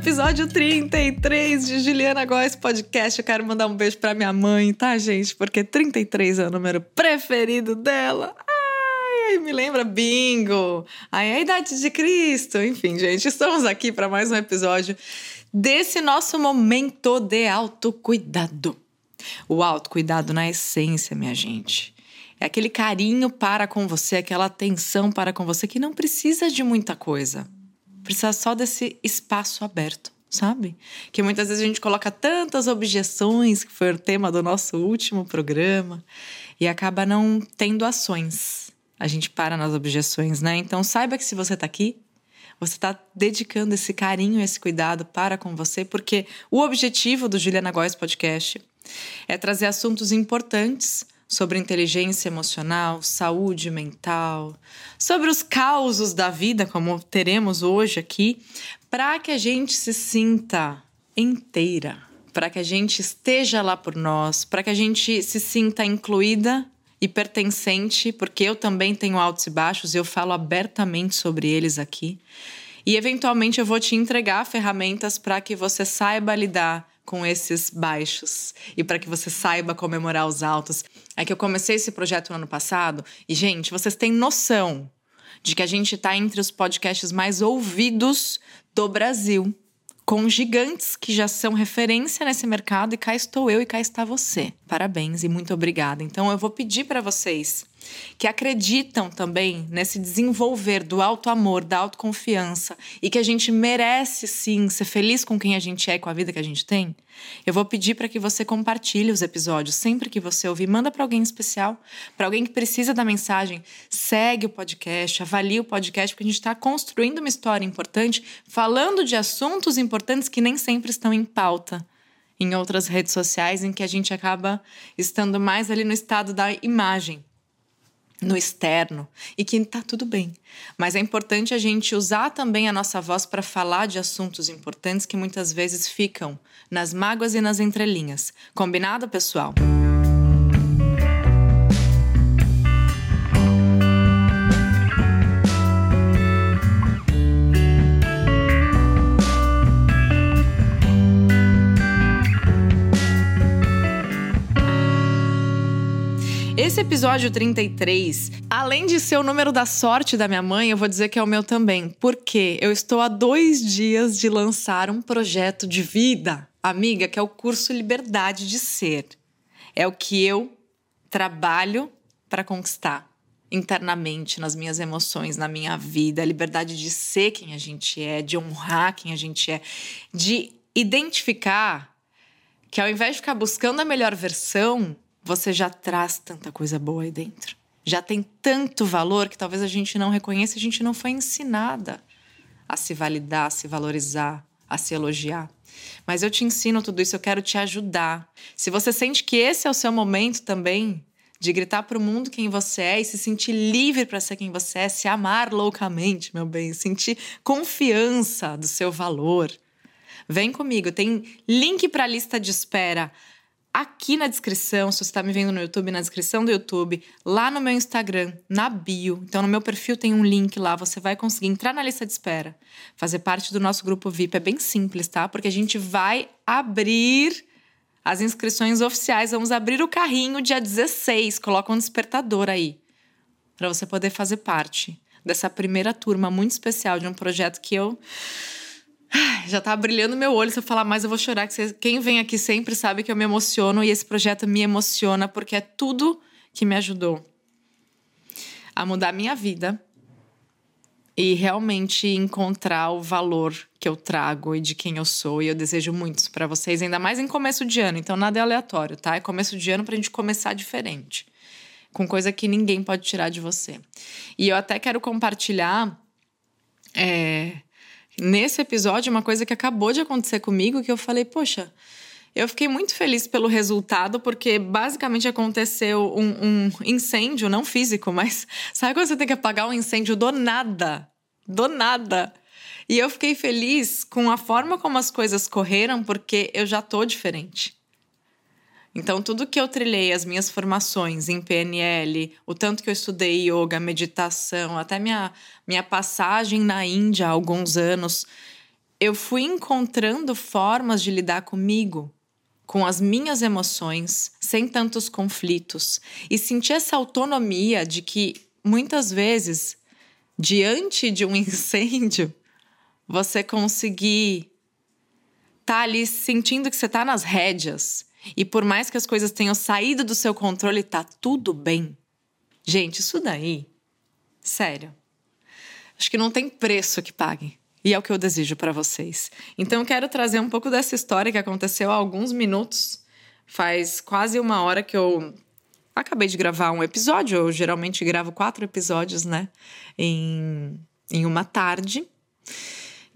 episódio 33 de Juliana Góes Podcast. Eu quero mandar um beijo pra minha mãe, tá, gente? Porque 33 é o número preferido dela. Ai, me lembra bingo. Ai, a idade de Cristo. Enfim, gente, estamos aqui para mais um episódio desse nosso momento de autocuidado. O autocuidado na essência, minha gente. É aquele carinho para com você, aquela atenção para com você que não precisa de muita coisa Precisa só desse espaço aberto, sabe? Que muitas vezes a gente coloca tantas objeções, que foi o tema do nosso último programa, e acaba não tendo ações. A gente para nas objeções, né? Então saiba que se você está aqui, você está dedicando esse carinho, esse cuidado para com você, porque o objetivo do Juliana Góes Podcast é trazer assuntos importantes sobre inteligência emocional, saúde mental, sobre os causos da vida, como teremos hoje aqui, para que a gente se sinta inteira, para que a gente esteja lá por nós, para que a gente se sinta incluída e pertencente, porque eu também tenho altos e baixos e eu falo abertamente sobre eles aqui. E eventualmente eu vou te entregar ferramentas para que você saiba lidar com esses baixos e para que você saiba comemorar os altos. É que eu comecei esse projeto no ano passado e, gente, vocês têm noção de que a gente está entre os podcasts mais ouvidos do Brasil, com gigantes que já são referência nesse mercado e cá estou eu e cá está você. Parabéns e muito obrigada. Então eu vou pedir para vocês que acreditam também nesse desenvolver do alto amor, da autoconfiança e que a gente merece sim ser feliz com quem a gente é e com a vida que a gente tem, eu vou pedir para que você compartilhe os episódios. Sempre que você ouvir, manda para alguém especial, para alguém que precisa da mensagem, segue o podcast, avalie o podcast porque a gente está construindo uma história importante, falando de assuntos importantes que nem sempre estão em pauta em outras redes sociais em que a gente acaba estando mais ali no estado da imagem no externo e que tá tudo bem. Mas é importante a gente usar também a nossa voz para falar de assuntos importantes que muitas vezes ficam nas mágoas e nas entrelinhas. Combinado, pessoal? Esse episódio 33, além de ser o número da sorte da minha mãe, eu vou dizer que é o meu também. Porque eu estou há dois dias de lançar um projeto de vida, amiga, que é o curso Liberdade de Ser. É o que eu trabalho para conquistar internamente, nas minhas emoções, na minha vida, a liberdade de ser quem a gente é, de honrar quem a gente é, de identificar que ao invés de ficar buscando a melhor versão, você já traz tanta coisa boa aí dentro. Já tem tanto valor que talvez a gente não reconheça, a gente não foi ensinada a se validar, a se valorizar, a se elogiar. Mas eu te ensino tudo isso, eu quero te ajudar. Se você sente que esse é o seu momento também de gritar para o mundo quem você é e se sentir livre para ser quem você é, se amar loucamente, meu bem, sentir confiança do seu valor. Vem comigo, tem link para a lista de espera aqui na descrição, se você está me vendo no YouTube, na descrição do YouTube, lá no meu Instagram, na bio. Então, no meu perfil tem um link lá, você vai conseguir entrar na lista de espera, fazer parte do nosso grupo VIP. É bem simples, tá? Porque a gente vai abrir as inscrições oficiais. Vamos abrir o carrinho dia 16. Coloca um despertador aí, para você poder fazer parte dessa primeira turma muito especial de um projeto que eu já tá brilhando meu olho. Se eu falar mais, eu vou chorar. Que você, quem vem aqui sempre sabe que eu me emociono e esse projeto me emociona porque é tudo que me ajudou a mudar minha vida e realmente encontrar o valor que eu trago e de quem eu sou. E eu desejo muito para vocês, ainda mais em começo de ano. Então, nada é aleatório, tá? É começo de ano pra gente começar diferente. Com coisa que ninguém pode tirar de você. E eu até quero compartilhar. É, nesse episódio, uma coisa que acabou de acontecer comigo, que eu falei, poxa, eu fiquei muito feliz pelo resultado, porque basicamente aconteceu um, um, incêndio, não físico, mas sabe quando você tem que apagar um incêndio do nada? Do nada. E eu fiquei feliz com a forma como as coisas correram, porque eu já tô diferente. Então, tudo que eu trilhei, as minhas formações em PNL, o tanto que eu estudei yoga, meditação, até minha, minha passagem na Índia há alguns anos, eu fui encontrando formas de lidar comigo, com as minhas emoções, sem tantos conflitos, e sentir essa autonomia de que muitas vezes, diante de um incêndio, você conseguir estar tá ali sentindo que você está nas rédeas. E por mais que as coisas tenham saído do seu controle, tá tudo bem. Gente, isso daí, sério. Acho que não tem preço que pague. E é o que eu desejo para vocês. Então, eu quero trazer um pouco dessa história que aconteceu há alguns minutos. Faz quase uma hora que eu acabei de gravar um episódio. Eu geralmente gravo quatro episódios, né? Em, em uma tarde.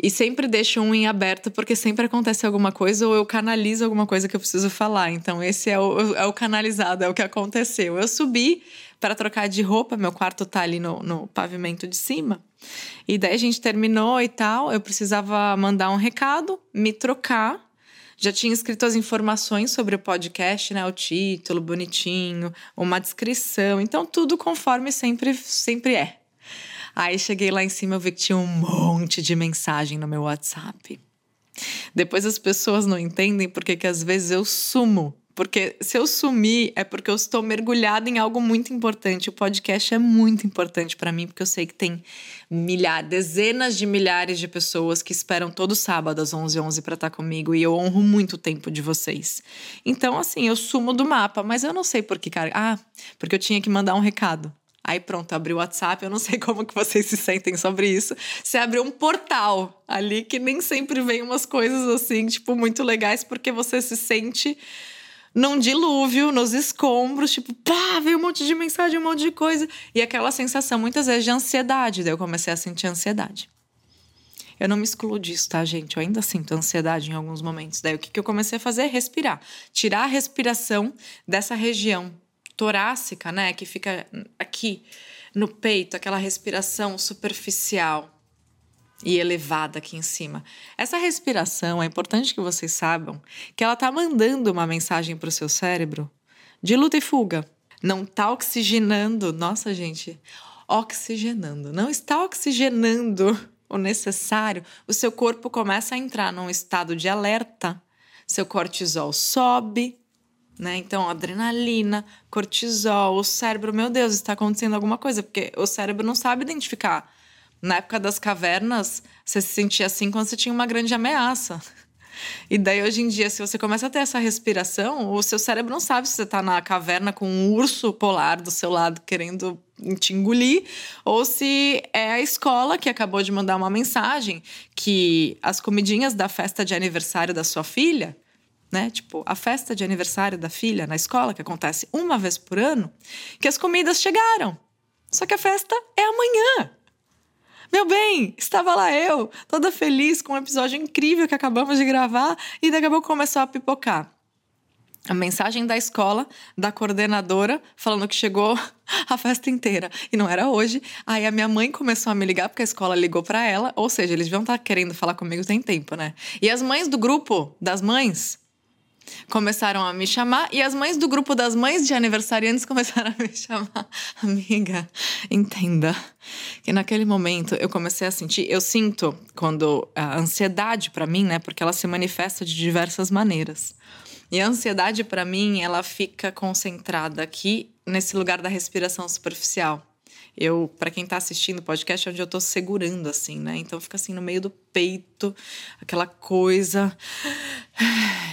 E sempre deixo um em aberto, porque sempre acontece alguma coisa ou eu canalizo alguma coisa que eu preciso falar. Então, esse é o, é o canalizado, é o que aconteceu. Eu subi para trocar de roupa, meu quarto tá ali no, no pavimento de cima. E daí a gente terminou e tal. Eu precisava mandar um recado, me trocar. Já tinha escrito as informações sobre o podcast, né? O título bonitinho, uma descrição. Então, tudo conforme sempre, sempre é. Aí cheguei lá em cima, eu vi que tinha um monte de mensagem no meu WhatsApp. Depois as pessoas não entendem porque que às vezes eu sumo porque se eu sumir é porque eu estou mergulhada em algo muito importante. O podcast é muito importante para mim, porque eu sei que tem milhares, dezenas de milhares de pessoas que esperam todo sábado às 11h11 11 para estar comigo e eu honro muito o tempo de vocês. Então, assim, eu sumo do mapa, mas eu não sei por que, cara. Ah, porque eu tinha que mandar um recado. Aí pronto, abriu o WhatsApp, eu não sei como que vocês se sentem sobre isso. Você abriu um portal ali que nem sempre vem umas coisas assim, tipo, muito legais, porque você se sente num dilúvio, nos escombros, tipo, pá, veio um monte de mensagem, um monte de coisa. E aquela sensação, muitas vezes, de ansiedade. Daí eu comecei a sentir ansiedade. Eu não me excluo disso, tá, gente? Eu ainda sinto ansiedade em alguns momentos. Daí o que, que eu comecei a fazer? Respirar. Tirar a respiração dessa região torácica, né? Que fica aqui no peito, aquela respiração superficial e elevada aqui em cima. Essa respiração é importante que vocês saibam que ela está mandando uma mensagem para o seu cérebro de luta e fuga. Não está oxigenando, nossa gente, oxigenando, não está oxigenando o necessário. O seu corpo começa a entrar num estado de alerta. Seu cortisol sobe, né? Então, adrenalina, cortisol, o cérebro, meu Deus, está acontecendo alguma coisa, porque o cérebro não sabe identificar na época das cavernas, você se sentia assim quando você tinha uma grande ameaça. E daí, hoje em dia, se você começa a ter essa respiração, o seu cérebro não sabe se você está na caverna com um urso polar do seu lado querendo te engolir, ou se é a escola que acabou de mandar uma mensagem que as comidinhas da festa de aniversário da sua filha, né? Tipo, a festa de aniversário da filha na escola, que acontece uma vez por ano, que as comidas chegaram. Só que a festa é amanhã. Meu bem, estava lá eu, toda feliz com um episódio incrível que acabamos de gravar e daqui a pouco começou a pipocar. A mensagem da escola, da coordenadora, falando que chegou a festa inteira. E não era hoje. Aí a minha mãe começou a me ligar, porque a escola ligou para ela. Ou seja, eles vão estar tá querendo falar comigo tem tempo, né? E as mães do grupo das mães começaram a me chamar e as mães do grupo das mães de aniversariantes começaram a me chamar. Amiga, entenda que naquele momento eu comecei a sentir, eu sinto quando a ansiedade para mim, né, porque ela se manifesta de diversas maneiras. E a ansiedade para mim, ela fica concentrada aqui nesse lugar da respiração superficial. Eu, para quem tá assistindo o podcast, é onde eu tô segurando, assim, né? Então fica assim no meio do peito, aquela coisa.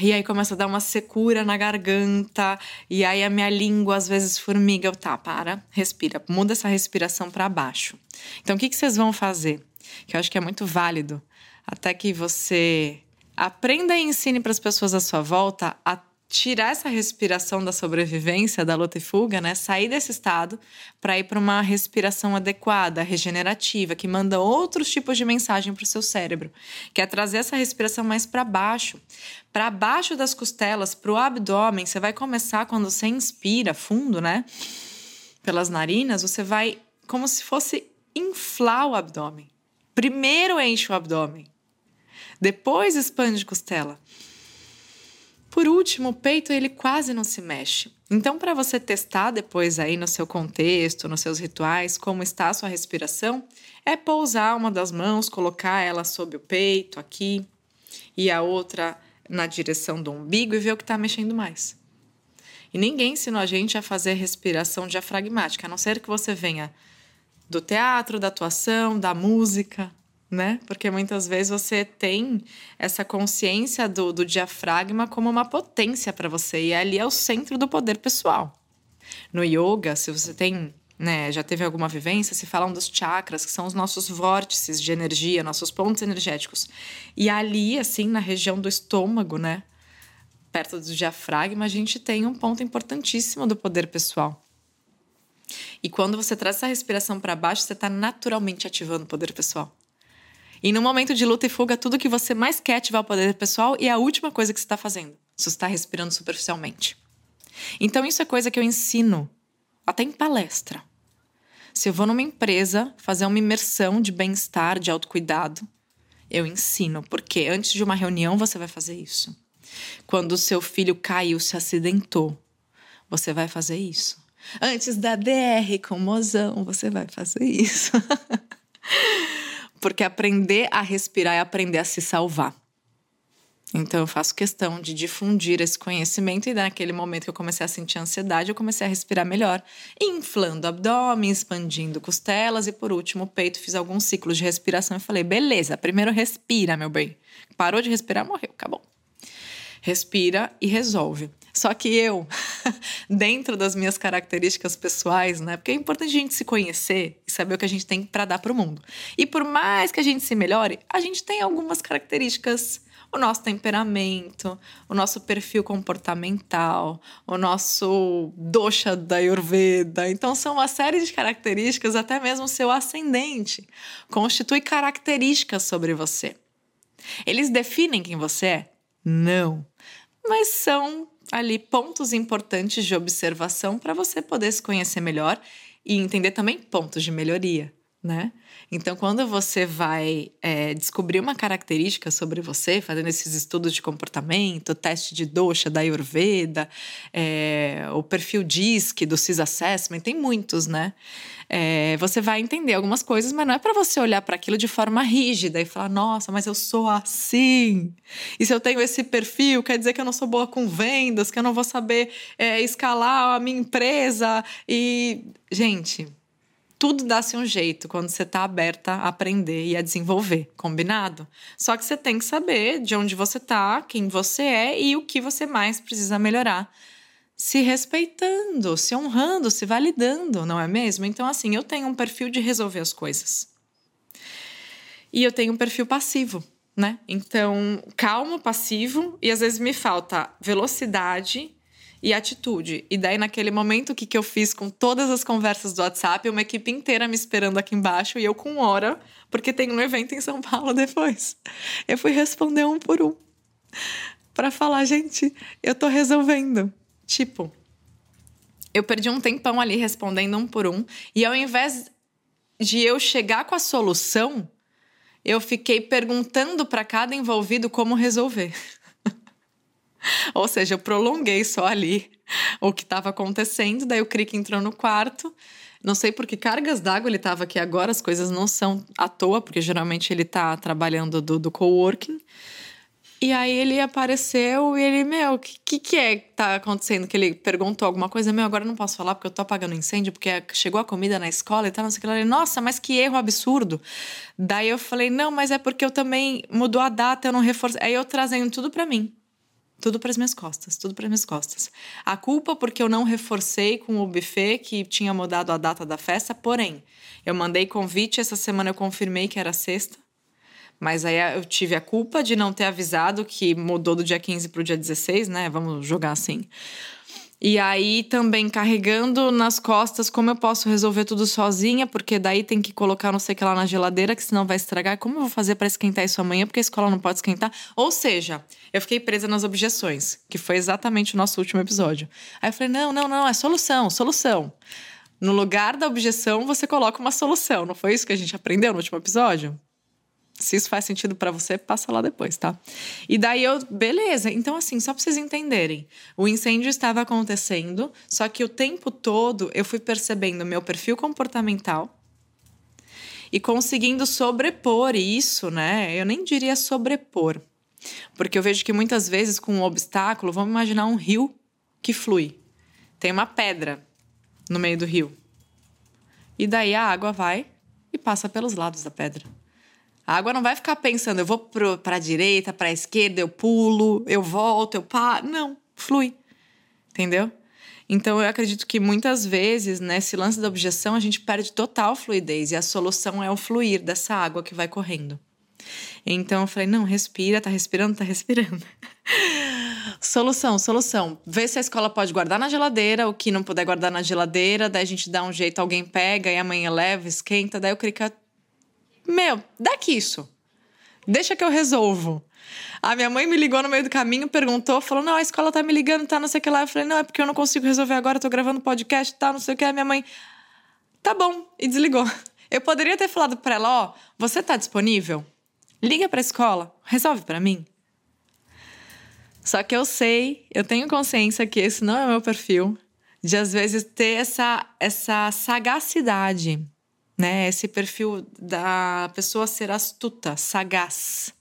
E aí começa a dar uma secura na garganta. E aí a minha língua às vezes formiga. Eu, tá, para, respira. Muda essa respiração para baixo. Então o que, que vocês vão fazer? Que eu acho que é muito válido. Até que você aprenda e ensine para as pessoas à sua volta a tirar essa respiração da sobrevivência, da luta e fuga, né? Sair desse estado para ir para uma respiração adequada, regenerativa, que manda outros tipos de mensagem para o seu cérebro, que é trazer essa respiração mais para baixo, para baixo das costelas, para o abdômen. Você vai começar quando você inspira fundo, né? Pelas narinas, você vai como se fosse inflar o abdômen. Primeiro enche o abdômen, depois expande costela. Por último, o peito ele quase não se mexe. Então, para você testar depois aí no seu contexto, nos seus rituais, como está a sua respiração, é pousar uma das mãos, colocar ela sob o peito aqui e a outra na direção do umbigo e ver o que está mexendo mais. E ninguém ensinou a gente a fazer respiração diafragmática, a não ser que você venha do teatro, da atuação, da música, né? Porque muitas vezes você tem essa consciência do, do diafragma como uma potência para você, e ali é o centro do poder pessoal. No yoga, se você tem, né, já teve alguma vivência, se falam dos chakras, que são os nossos vórtices de energia, nossos pontos energéticos. E ali, assim, na região do estômago, né, perto do diafragma, a gente tem um ponto importantíssimo do poder pessoal. E quando você traz essa respiração para baixo, você está naturalmente ativando o poder pessoal. E no momento de luta e fuga, tudo que você mais quer ativar o poder pessoal e é a última coisa que você está fazendo. Se você está respirando superficialmente. Então, isso é coisa que eu ensino até em palestra. Se eu vou numa empresa fazer uma imersão de bem-estar, de autocuidado, eu ensino, porque antes de uma reunião você vai fazer isso. Quando o seu filho caiu, se acidentou, você vai fazer isso. Antes da DR com o mozão, você vai fazer isso. Porque aprender a respirar é aprender a se salvar. Então eu faço questão de difundir esse conhecimento e naquele momento que eu comecei a sentir ansiedade, eu comecei a respirar melhor, inflando o abdômen, expandindo costelas e por último o peito, fiz alguns ciclos de respiração e falei: "Beleza, primeiro respira, meu bem. Parou de respirar, morreu, acabou." Respira e resolve. Só que eu, dentro das minhas características pessoais, né? Porque é importante a gente se conhecer e saber o que a gente tem para dar para o mundo. E por mais que a gente se melhore, a gente tem algumas características o nosso temperamento, o nosso perfil comportamental, o nosso dosha da Ayurveda. Então, são uma série de características, até mesmo seu ascendente, constitui características sobre você. Eles definem quem você é? Não. Mas são ali pontos importantes de observação para você poder se conhecer melhor e entender também pontos de melhoria, né? Então, quando você vai é, descobrir uma característica sobre você, fazendo esses estudos de comportamento, teste de dosha da Ayurveda, é, o perfil DISC do CIS Assessment, tem muitos, né? É, você vai entender algumas coisas, mas não é para você olhar para aquilo de forma rígida e falar, nossa, mas eu sou assim. E se eu tenho esse perfil, quer dizer que eu não sou boa com vendas, que eu não vou saber é, escalar a minha empresa. E, gente, tudo dá-se um jeito quando você está aberta a aprender e a desenvolver, combinado? Só que você tem que saber de onde você está, quem você é e o que você mais precisa melhorar. Se respeitando, se honrando, se validando, não é mesmo? Então, assim, eu tenho um perfil de resolver as coisas. E eu tenho um perfil passivo, né? Então, calmo, passivo, e às vezes me falta velocidade e atitude. E daí, naquele momento, o que, que eu fiz com todas as conversas do WhatsApp? Uma equipe inteira me esperando aqui embaixo e eu com hora, porque tem um evento em São Paulo depois. Eu fui responder um por um. para falar, gente, eu tô resolvendo. Tipo, eu perdi um tempão ali respondendo um por um. E ao invés de eu chegar com a solução, eu fiquei perguntando para cada envolvido como resolver. Ou seja, eu prolonguei só ali o que estava acontecendo. Daí o Crick entrou no quarto. Não sei por que cargas d'água ele estava aqui agora, as coisas não são à toa, porque geralmente ele está trabalhando do, do coworking. E aí ele apareceu e ele, meu, o que, que, que é que tá acontecendo? Que ele perguntou alguma coisa, meu, agora não posso falar porque eu tô apagando incêndio, porque chegou a comida na escola e tal, não sei o que. Ele, nossa, mas que erro absurdo. Daí eu falei, não, mas é porque eu também mudou a data, eu não reforcei. Aí eu trazendo tudo para mim. Tudo para as minhas costas, tudo para as minhas costas. A culpa porque eu não reforcei com o buffet que tinha mudado a data da festa, porém, eu mandei convite, essa semana eu confirmei que era sexta, mas aí eu tive a culpa de não ter avisado que mudou do dia 15 para o dia 16, né? Vamos jogar assim. E aí também carregando nas costas como eu posso resolver tudo sozinha, porque daí tem que colocar não sei o que lá na geladeira, que senão vai estragar. Como eu vou fazer para esquentar isso amanhã, porque a escola não pode esquentar? Ou seja, eu fiquei presa nas objeções, que foi exatamente o nosso último episódio. Aí eu falei: não, não, não, é solução, solução. No lugar da objeção, você coloca uma solução. Não foi isso que a gente aprendeu no último episódio? Se isso faz sentido para você, passa lá depois, tá? E daí eu, beleza. Então, assim, só pra vocês entenderem: o incêndio estava acontecendo, só que o tempo todo eu fui percebendo meu perfil comportamental e conseguindo sobrepor isso, né? Eu nem diria sobrepor, porque eu vejo que muitas vezes com um obstáculo, vamos imaginar um rio que flui. Tem uma pedra no meio do rio. E daí a água vai e passa pelos lados da pedra. A água não vai ficar pensando, eu vou para a direita, para a esquerda, eu pulo, eu volto, eu paro. Não, flui. Entendeu? Então eu acredito que muitas vezes, nesse lance da objeção, a gente perde total fluidez e a solução é o fluir dessa água que vai correndo. Então eu falei: não, respira, tá respirando, tá respirando. solução, solução. Vê se a escola pode guardar na geladeira, o que não puder guardar na geladeira, daí a gente dá um jeito, alguém pega e amanhã leva, esquenta, daí eu clico meu, daqui isso. Deixa que eu resolvo. A minha mãe me ligou no meio do caminho, perguntou, falou: Não, a escola tá me ligando, tá, não sei o que lá. Eu falei: Não, é porque eu não consigo resolver agora, tô gravando podcast, tá, não sei o que. A minha mãe, tá bom, e desligou. Eu poderia ter falado pra ela: Ó, oh, você tá disponível? Liga pra escola, resolve para mim. Só que eu sei, eu tenho consciência que esse não é o meu perfil, de às vezes ter essa, essa sagacidade né? Esse perfil da pessoa ser astuta, sagaz,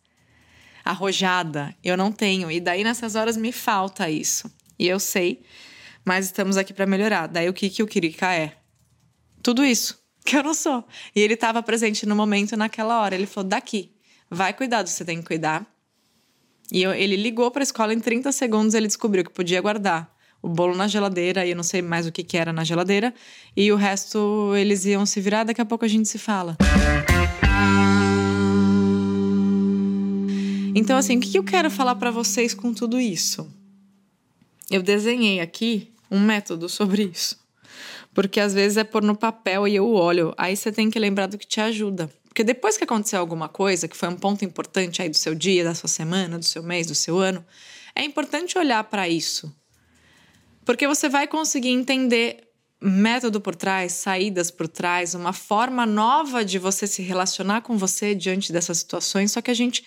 arrojada. Eu não tenho. E daí nessas horas me falta isso. E eu sei, mas estamos aqui para melhorar. Daí o que, que o Kirika é? Tudo isso que eu não sou. E ele estava presente no momento, naquela hora. Ele falou: daqui, vai cuidar do que você tem que cuidar. E eu, ele ligou para a escola em 30 segundos, ele descobriu que podia guardar o bolo na geladeira e eu não sei mais o que, que era na geladeira. E o resto eles iam se virar, daqui a pouco a gente se fala. Então, assim, o que eu quero falar para vocês com tudo isso? Eu desenhei aqui um método sobre isso. Porque às vezes é pôr no papel e eu olho. Aí você tem que lembrar do que te ajuda. Porque depois que aconteceu alguma coisa, que foi um ponto importante aí do seu dia, da sua semana, do seu mês, do seu ano, é importante olhar para isso porque você vai conseguir entender método por trás, saídas por trás, uma forma nova de você se relacionar com você diante dessas situações, só que a gente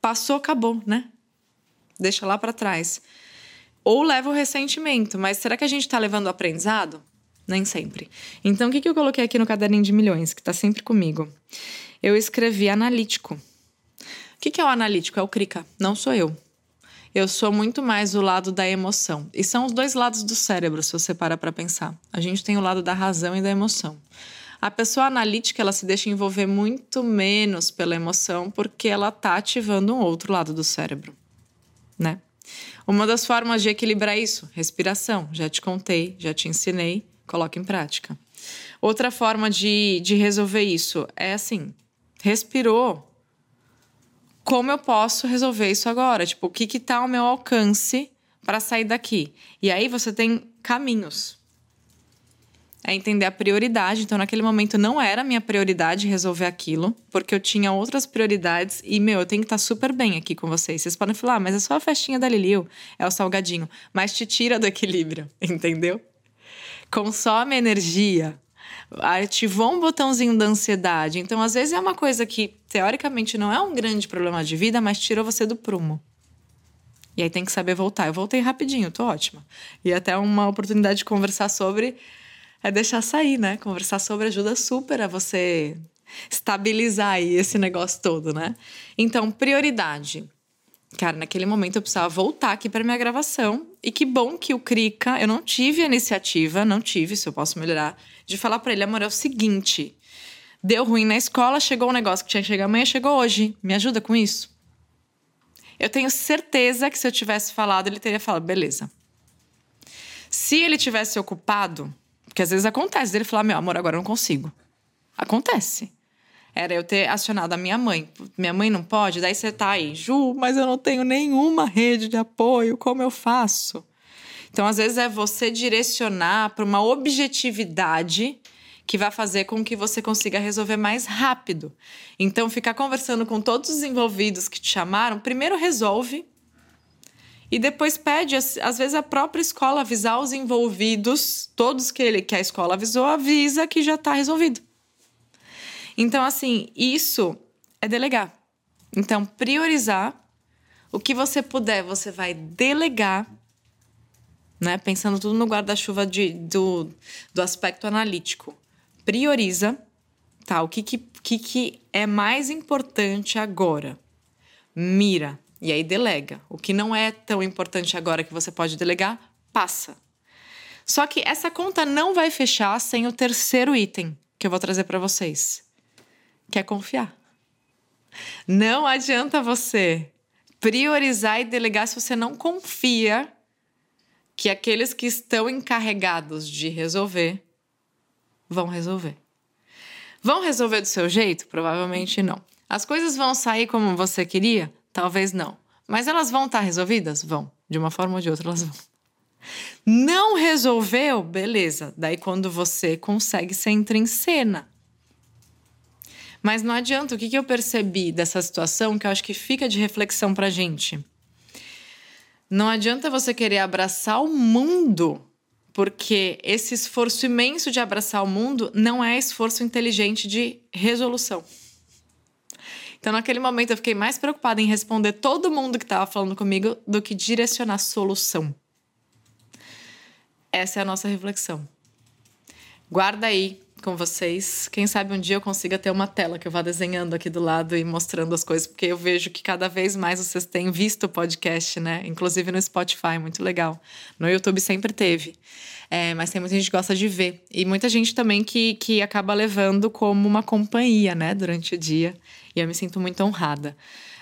passou, acabou, né? Deixa lá para trás. Ou leva o ressentimento, mas será que a gente está levando o aprendizado? Nem sempre. Então, o que, que eu coloquei aqui no caderninho de milhões, que está sempre comigo? Eu escrevi analítico. O que, que é o analítico? É o Krika, não sou eu. Eu sou muito mais o lado da emoção. E são os dois lados do cérebro, se você para para pensar. A gente tem o lado da razão e da emoção. A pessoa analítica, ela se deixa envolver muito menos pela emoção porque ela tá ativando um outro lado do cérebro, né? Uma das formas de equilibrar isso, respiração. Já te contei, já te ensinei, coloca em prática. Outra forma de, de resolver isso é assim: respirou, como eu posso resolver isso agora? Tipo, o que que tá ao meu alcance para sair daqui? E aí você tem caminhos. É entender a prioridade. Então, naquele momento, não era minha prioridade resolver aquilo, porque eu tinha outras prioridades. E, meu, eu tenho que estar tá super bem aqui com vocês. Vocês podem falar, ah, mas é só a festinha da Liliu, é o salgadinho. Mas te tira do equilíbrio, entendeu? Consome energia ativou um botãozinho da ansiedade. Então, às vezes, é uma coisa que, teoricamente, não é um grande problema de vida, mas tirou você do prumo. E aí tem que saber voltar. Eu voltei rapidinho, tô ótima. E até uma oportunidade de conversar sobre é deixar sair, né? Conversar sobre ajuda super a você estabilizar aí esse negócio todo, né? Então, prioridade. Cara, naquele momento eu precisava voltar aqui para minha gravação. E que bom que o Krika, eu não tive a iniciativa, não tive, se eu posso melhorar, de falar para ele, amor, é o seguinte: deu ruim na escola, chegou um negócio que tinha que chegar amanhã, chegou hoje. Me ajuda com isso? Eu tenho certeza que se eu tivesse falado, ele teria falado, beleza. Se ele tivesse ocupado, porque às vezes acontece dele falar, meu amor, agora eu não consigo. Acontece. Era eu ter acionado a minha mãe. Minha mãe não pode? Daí você tá aí, Ju, mas eu não tenho nenhuma rede de apoio, como eu faço? Então, às vezes, é você direcionar para uma objetividade que vai fazer com que você consiga resolver mais rápido. Então, ficar conversando com todos os envolvidos que te chamaram, primeiro resolve e depois pede, às vezes, a própria escola avisar os envolvidos, todos que, ele, que a escola avisou, avisa que já está resolvido. Então, assim, isso é delegar. Então, priorizar o que você puder, você vai delegar, né? Pensando tudo no guarda-chuva do, do aspecto analítico. Prioriza, tá? O que, que, que, que é mais importante agora? Mira. E aí delega. O que não é tão importante agora que você pode delegar, passa. Só que essa conta não vai fechar sem o terceiro item que eu vou trazer para vocês, que é confiar. Não adianta você priorizar e delegar se você não confia que aqueles que estão encarregados de resolver vão resolver. Vão resolver do seu jeito? Provavelmente não. As coisas vão sair como você queria? Talvez não. Mas elas vão estar resolvidas? Vão. De uma forma ou de outra, elas vão. Não resolveu? Beleza. Daí, quando você consegue, você entra em cena. Mas não adianta. O que, que eu percebi dessa situação que eu acho que fica de reflexão pra gente? Não adianta você querer abraçar o mundo, porque esse esforço imenso de abraçar o mundo não é esforço inteligente de resolução. Então, naquele momento, eu fiquei mais preocupada em responder todo mundo que estava falando comigo do que direcionar solução. Essa é a nossa reflexão. Guarda aí com vocês. Quem sabe um dia eu consiga ter uma tela que eu vá desenhando aqui do lado e mostrando as coisas, porque eu vejo que cada vez mais vocês têm visto o podcast, né? Inclusive no Spotify, muito legal. No YouTube sempre teve. É, mas tem muita gente que gosta de ver. E muita gente também que, que acaba levando como uma companhia, né, durante o dia. E eu me sinto muito honrada.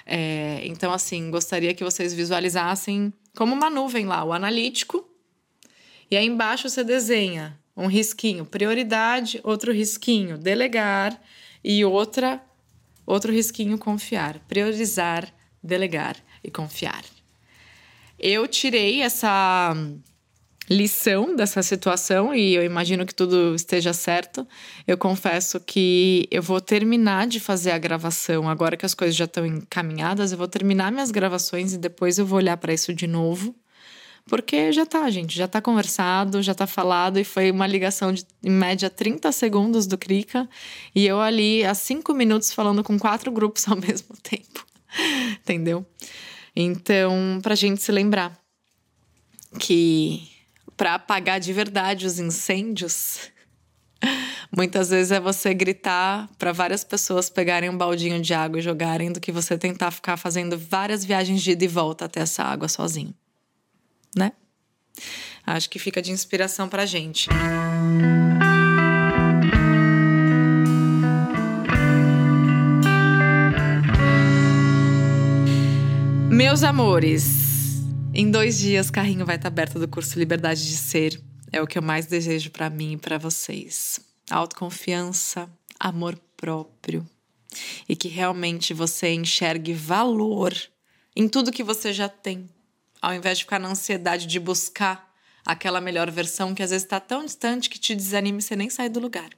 É, então, assim, gostaria que vocês visualizassem como uma nuvem lá, o analítico e aí embaixo você desenha um risquinho prioridade, outro risquinho delegar e outra outro risquinho confiar. Priorizar, delegar e confiar. Eu tirei essa lição dessa situação e eu imagino que tudo esteja certo. Eu confesso que eu vou terminar de fazer a gravação agora que as coisas já estão encaminhadas. Eu vou terminar minhas gravações e depois eu vou olhar para isso de novo porque já tá, gente, já tá conversado, já tá falado e foi uma ligação de em média 30 segundos do Krika e eu ali há cinco minutos falando com quatro grupos ao mesmo tempo. Entendeu? Então, pra gente se lembrar que para apagar de verdade os incêndios, muitas vezes é você gritar para várias pessoas pegarem um baldinho de água e jogarem do que você tentar ficar fazendo várias viagens de ida e volta até essa água sozinho né? Acho que fica de inspiração pra gente. Meus amores, em dois dias carrinho vai estar aberto do curso Liberdade de Ser. É o que eu mais desejo para mim e para vocês. Autoconfiança, amor próprio e que realmente você enxergue valor em tudo que você já tem ao invés de ficar na ansiedade de buscar aquela melhor versão que às vezes está tão distante que te desanime e você nem sai do lugar.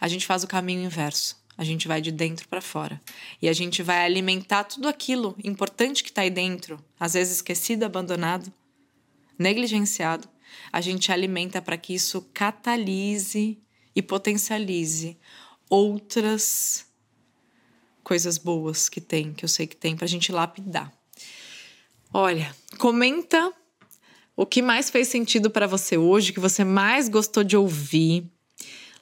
A gente faz o caminho inverso. A gente vai de dentro para fora. E a gente vai alimentar tudo aquilo importante que está aí dentro, às vezes esquecido, abandonado, negligenciado. A gente alimenta para que isso catalise e potencialize outras coisas boas que tem, que eu sei que tem, para a gente lapidar. Olha, comenta o que mais fez sentido para você hoje, o que você mais gostou de ouvir.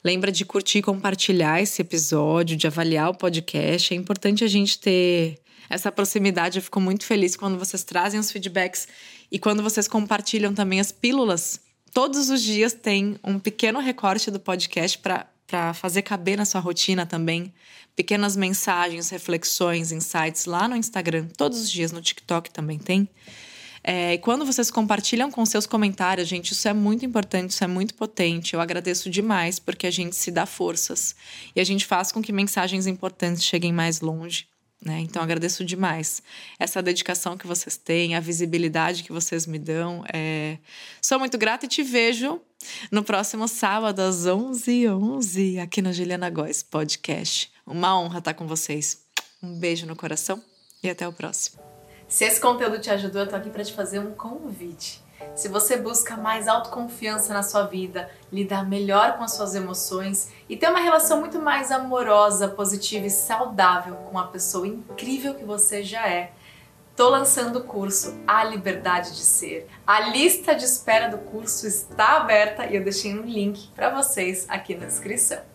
Lembra de curtir e compartilhar esse episódio, de avaliar o podcast. É importante a gente ter essa proximidade. Eu fico muito feliz quando vocês trazem os feedbacks e quando vocês compartilham também as pílulas. Todos os dias tem um pequeno recorte do podcast para fazer caber na sua rotina também pequenas mensagens, reflexões, insights lá no Instagram, todos os dias no TikTok também tem. É, e quando vocês compartilham com seus comentários, gente, isso é muito importante, isso é muito potente. Eu agradeço demais porque a gente se dá forças e a gente faz com que mensagens importantes cheguem mais longe. Né? Então, agradeço demais essa dedicação que vocês têm, a visibilidade que vocês me dão. É... Sou muito grata e te vejo no próximo sábado, às 11h11, 11, aqui no Juliana Góes Podcast. Uma honra estar com vocês. Um beijo no coração e até o próximo. Se esse conteúdo te ajudou, eu tô aqui para te fazer um convite. Se você busca mais autoconfiança na sua vida, lidar melhor com as suas emoções e ter uma relação muito mais amorosa, positiva e saudável com a pessoa incrível que você já é, Tô lançando o curso A Liberdade de Ser. A lista de espera do curso está aberta e eu deixei um link para vocês aqui na descrição.